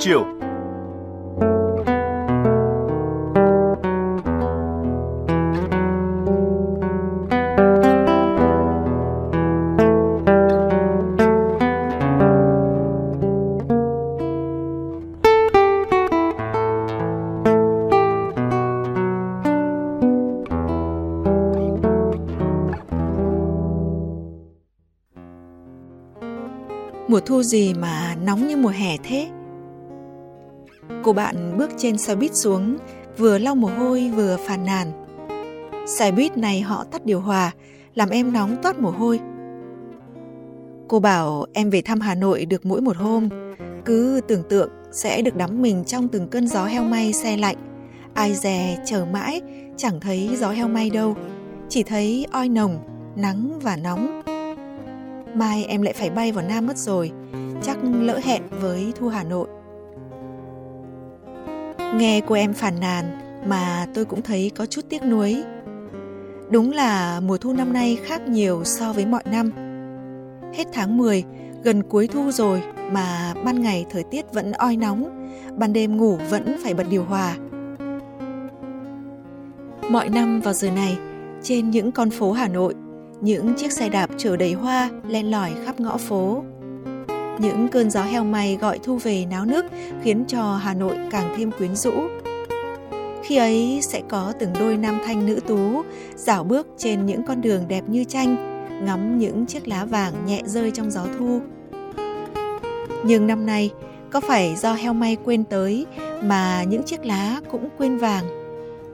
chiều. Mùa thu gì mà nóng như mùa hè thế? Cô bạn bước trên xe buýt xuống, vừa lau mồ hôi vừa phàn nàn. Xe buýt này họ tắt điều hòa, làm em nóng toát mồ hôi. Cô bảo em về thăm Hà Nội được mỗi một hôm, cứ tưởng tượng sẽ được đắm mình trong từng cơn gió heo may xe lạnh. Ai dè chờ mãi, chẳng thấy gió heo may đâu, chỉ thấy oi nồng, nắng và nóng mai em lại phải bay vào Nam mất rồi, chắc lỡ hẹn với Thu Hà Nội. Nghe cô em phàn nàn mà tôi cũng thấy có chút tiếc nuối. Đúng là mùa thu năm nay khác nhiều so với mọi năm. Hết tháng 10, gần cuối thu rồi mà ban ngày thời tiết vẫn oi nóng, ban đêm ngủ vẫn phải bật điều hòa. Mọi năm vào giờ này, trên những con phố Hà Nội những chiếc xe đạp chở đầy hoa len lỏi khắp ngõ phố. Những cơn gió heo may gọi thu về náo nước khiến cho Hà Nội càng thêm quyến rũ. Khi ấy sẽ có từng đôi nam thanh nữ tú dạo bước trên những con đường đẹp như tranh, ngắm những chiếc lá vàng nhẹ rơi trong gió thu. Nhưng năm nay, có phải do heo may quên tới mà những chiếc lá cũng quên vàng,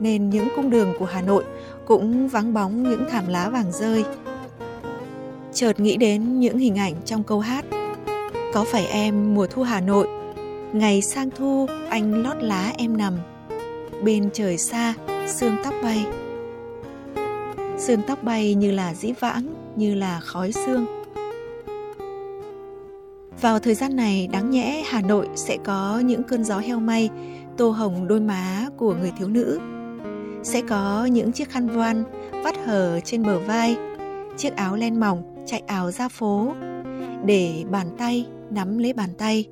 nên những cung đường của Hà Nội cũng vắng bóng những thảm lá vàng rơi. Chợt nghĩ đến những hình ảnh trong câu hát có phải em mùa thu Hà Nội? Ngày sang thu anh lót lá em nằm. Bên trời xa sương tóc bay. Sương tóc bay như là dĩ vãng Như là khói sương. Vào thời gian này đáng nhẽ Hà Nội sẽ có những cơn gió heo may Tô hồng đôi má của người thiếu nữ. Sẽ có những chiếc khăn voan vắt hở trên bờ vai, chiếc áo len mỏng chạy áo ra phố, để bàn tay nắm lấy bàn tay,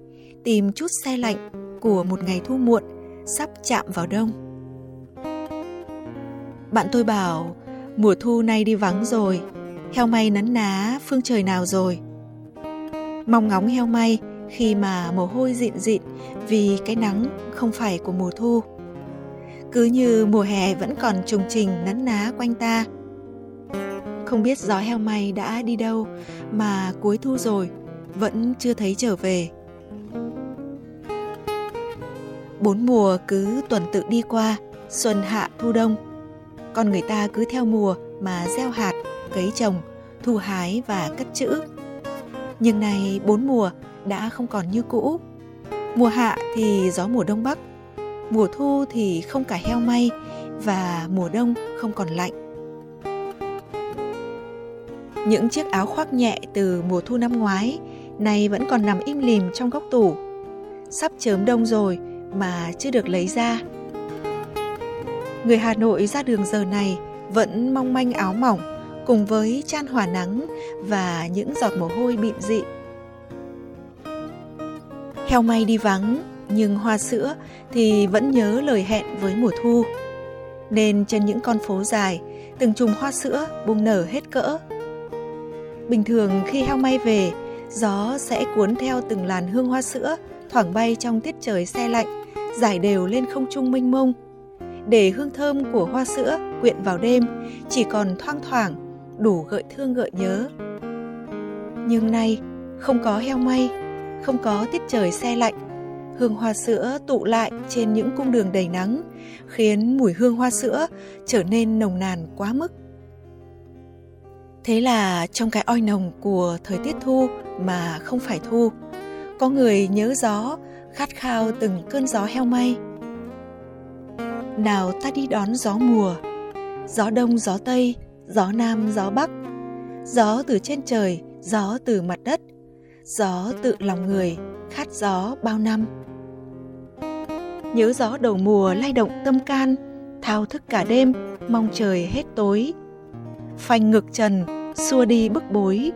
tìm chút xe lạnh của một ngày thu muộn sắp chạm vào đông. Bạn tôi bảo, mùa thu nay đi vắng rồi, heo may nấn ná phương trời nào rồi. Mong ngóng heo may khi mà mồ hôi dịn dịn vì cái nắng không phải của mùa thu cứ như mùa hè vẫn còn trùng trình nấn ná quanh ta không biết gió heo may đã đi đâu mà cuối thu rồi, vẫn chưa thấy trở về. Bốn mùa cứ tuần tự đi qua, xuân hạ thu đông. Con người ta cứ theo mùa mà gieo hạt, cấy trồng, thu hái và cất trữ nhưng nay bốn mùa đã không còn như cũ. Mùa hạ thì gió mùa đông bắc, mùa thu thì không cả heo may và mùa đông không còn lạnh. Những chiếc áo khoác nhẹ từ mùa thu năm ngoái nay vẫn còn nằm im lìm trong góc tủ. Sắp chớm đông rồi mà chưa được lấy ra. Người Hà Nội ra đường giờ này vẫn mong manh áo mỏng cùng với chan hỏa nắng và những giọt mồ hôi bịn dị. Heo may đi vắng nhưng hoa sữa thì vẫn nhớ lời hẹn với mùa thu. Nên trên những con phố dài, từng chùm hoa sữa bung nở hết cỡ. Bình thường khi heo may về, gió sẽ cuốn theo từng làn hương hoa sữa thoảng bay trong tiết trời xe lạnh, giải đều lên không trung mênh mông. Để hương thơm của hoa sữa quyện vào đêm chỉ còn thoang thoảng, đủ gợi thương gợi nhớ. Nhưng nay, không có heo may, không có tiết trời xe lạnh, hương hoa sữa tụ lại trên những cung đường đầy nắng, khiến mùi hương hoa sữa trở nên nồng nàn quá mức. Thế là trong cái oi nồng của thời tiết thu mà không phải thu, có người nhớ gió, khát khao từng cơn gió heo may. Nào ta đi đón gió mùa, gió đông gió tây, gió nam gió bắc, gió từ trên trời, gió từ mặt đất, gió tự lòng người, khát gió bao năm nhớ gió đầu mùa lay động tâm can thao thức cả đêm mong trời hết tối phanh ngược trần, xua đi bức bối.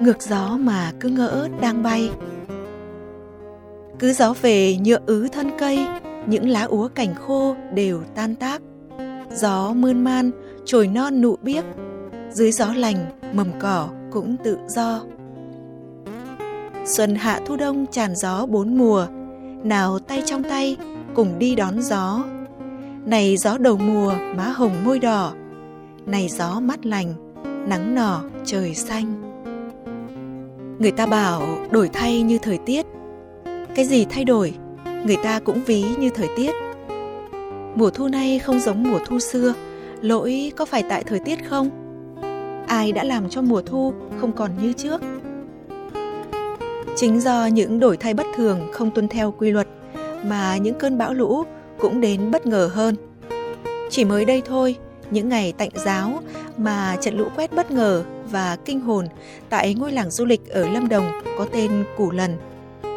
Ngược gió mà cứ ngỡ đang bay. Cứ gió về nhựa ứ thân cây, những lá úa cảnh khô đều tan tác. Gió mơn man, trồi non nụ biếc. Dưới gió lành, mầm cỏ cũng tự do. Xuân hạ thu đông tràn gió bốn mùa. Nào tay trong tay, cùng đi đón gió. Này gió đầu mùa, má hồng môi đỏ này gió mát lành, nắng nỏ trời xanh. Người ta bảo đổi thay như thời tiết. Cái gì thay đổi, người ta cũng ví như thời tiết. Mùa thu nay không giống mùa thu xưa, lỗi có phải tại thời tiết không? Ai đã làm cho mùa thu không còn như trước? Chính do những đổi thay bất thường không tuân theo quy luật mà những cơn bão lũ cũng đến bất ngờ hơn. Chỉ mới đây thôi những ngày tạnh giáo mà trận lũ quét bất ngờ và kinh hồn tại ngôi làng du lịch ở Lâm Đồng có tên Củ Lần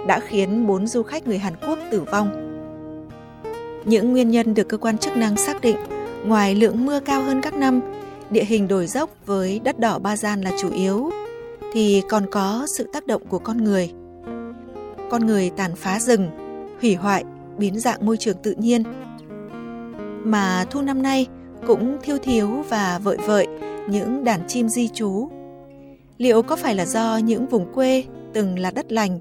đã khiến bốn du khách người Hàn Quốc tử vong. Những nguyên nhân được cơ quan chức năng xác định, ngoài lượng mưa cao hơn các năm, địa hình đồi dốc với đất đỏ ba gian là chủ yếu, thì còn có sự tác động của con người. Con người tàn phá rừng, hủy hoại, biến dạng môi trường tự nhiên. Mà thu năm nay cũng thiêu thiếu và vợi vợi những đàn chim di trú. Liệu có phải là do những vùng quê từng là đất lành,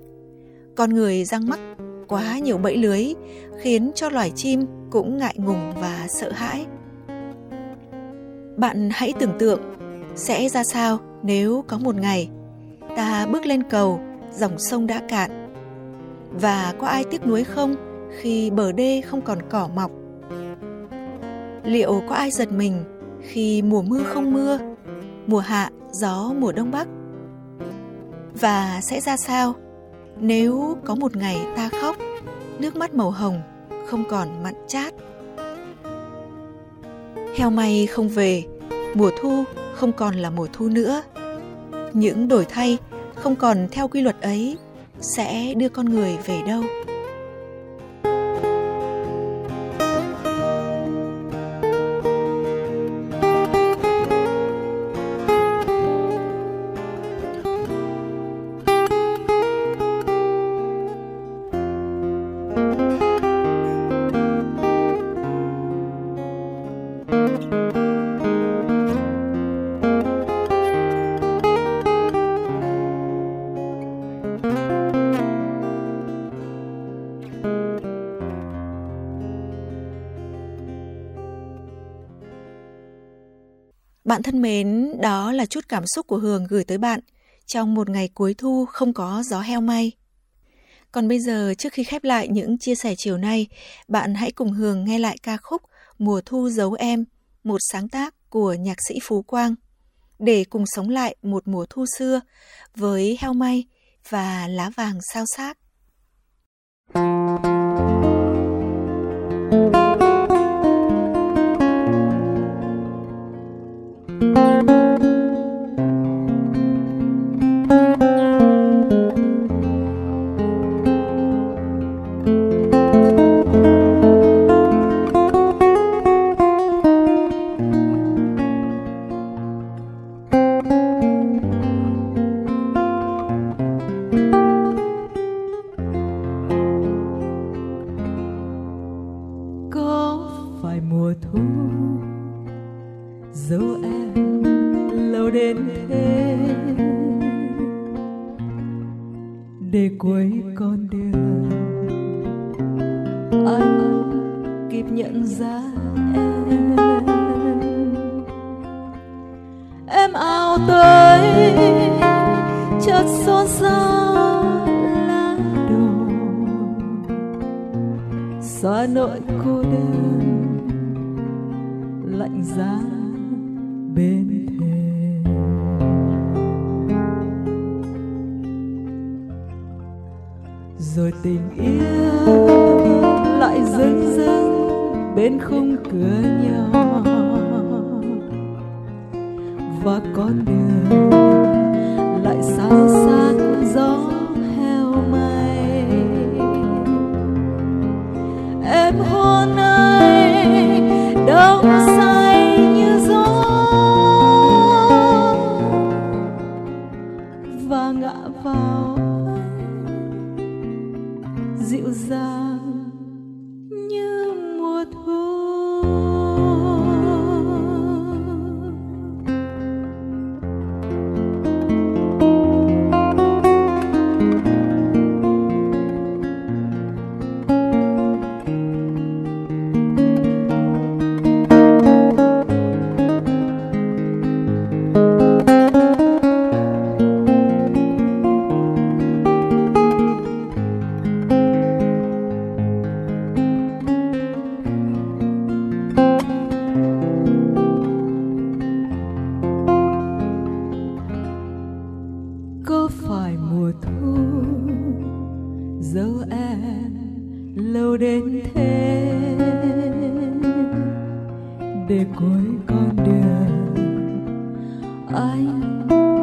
con người răng mắc quá nhiều bẫy lưới khiến cho loài chim cũng ngại ngùng và sợ hãi. Bạn hãy tưởng tượng sẽ ra sao nếu có một ngày ta bước lên cầu dòng sông đã cạn và có ai tiếc nuối không khi bờ đê không còn cỏ mọc liệu có ai giật mình khi mùa mưa không mưa, mùa hạ, gió, mùa đông bắc? Và sẽ ra sao nếu có một ngày ta khóc, nước mắt màu hồng không còn mặn chát? Heo may không về, mùa thu không còn là mùa thu nữa. Những đổi thay không còn theo quy luật ấy sẽ đưa con người về đâu? Bạn thân mến, đó là chút cảm xúc của Hường gửi tới bạn trong một ngày cuối thu không có gió heo may. Còn bây giờ, trước khi khép lại những chia sẻ chiều nay, bạn hãy cùng Hường nghe lại ca khúc Mùa thu giấu em, một sáng tác của nhạc sĩ Phú Quang, để cùng sống lại một mùa thu xưa với heo may và lá vàng sao xác. Nhận ra em. Em ao tới, chợt xôn xao lá đổ xóa nỗi cô đơn lạnh giá bên thềm. Rồi tình yêu lại dưng dưng bên khung cửa nhỏ. Và con đường lại xa sát gió lâu đến thế. Để cuối con đường, anh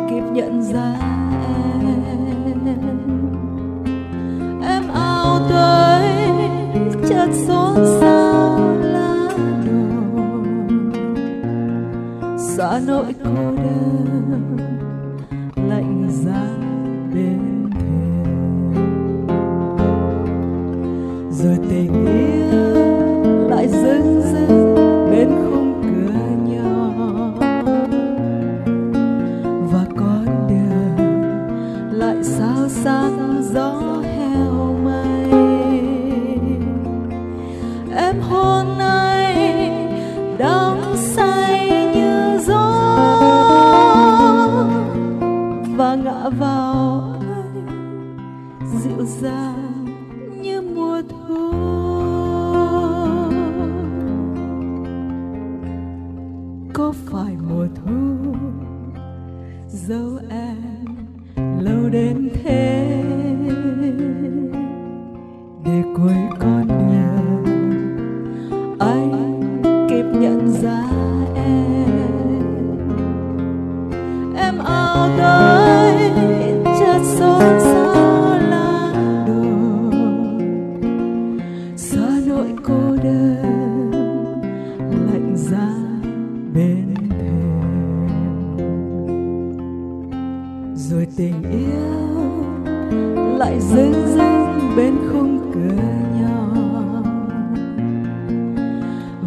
kịp nhận ra em. Em ao tới, chợt xôn xao lá đổ xa nỗi cô đơn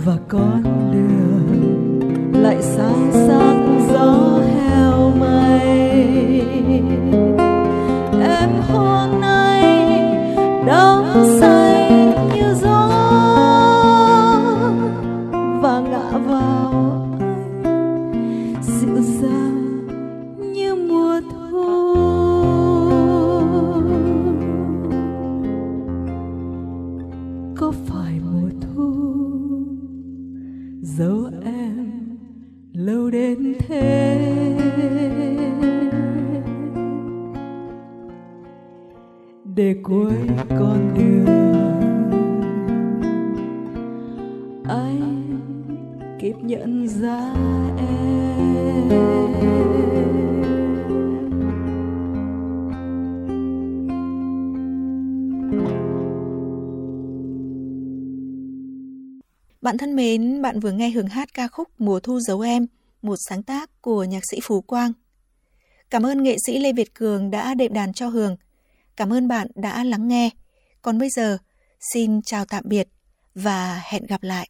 và Bạn thân mến, bạn vừa nghe hưởng hát ca khúc Mùa thu giấu em, một sáng tác của nhạc sĩ Phú Quang. Cảm ơn nghệ sĩ Lê Việt Cường đã đệm đàn cho Hường. Cảm ơn bạn đã lắng nghe. Còn bây giờ, xin chào tạm biệt và hẹn gặp lại.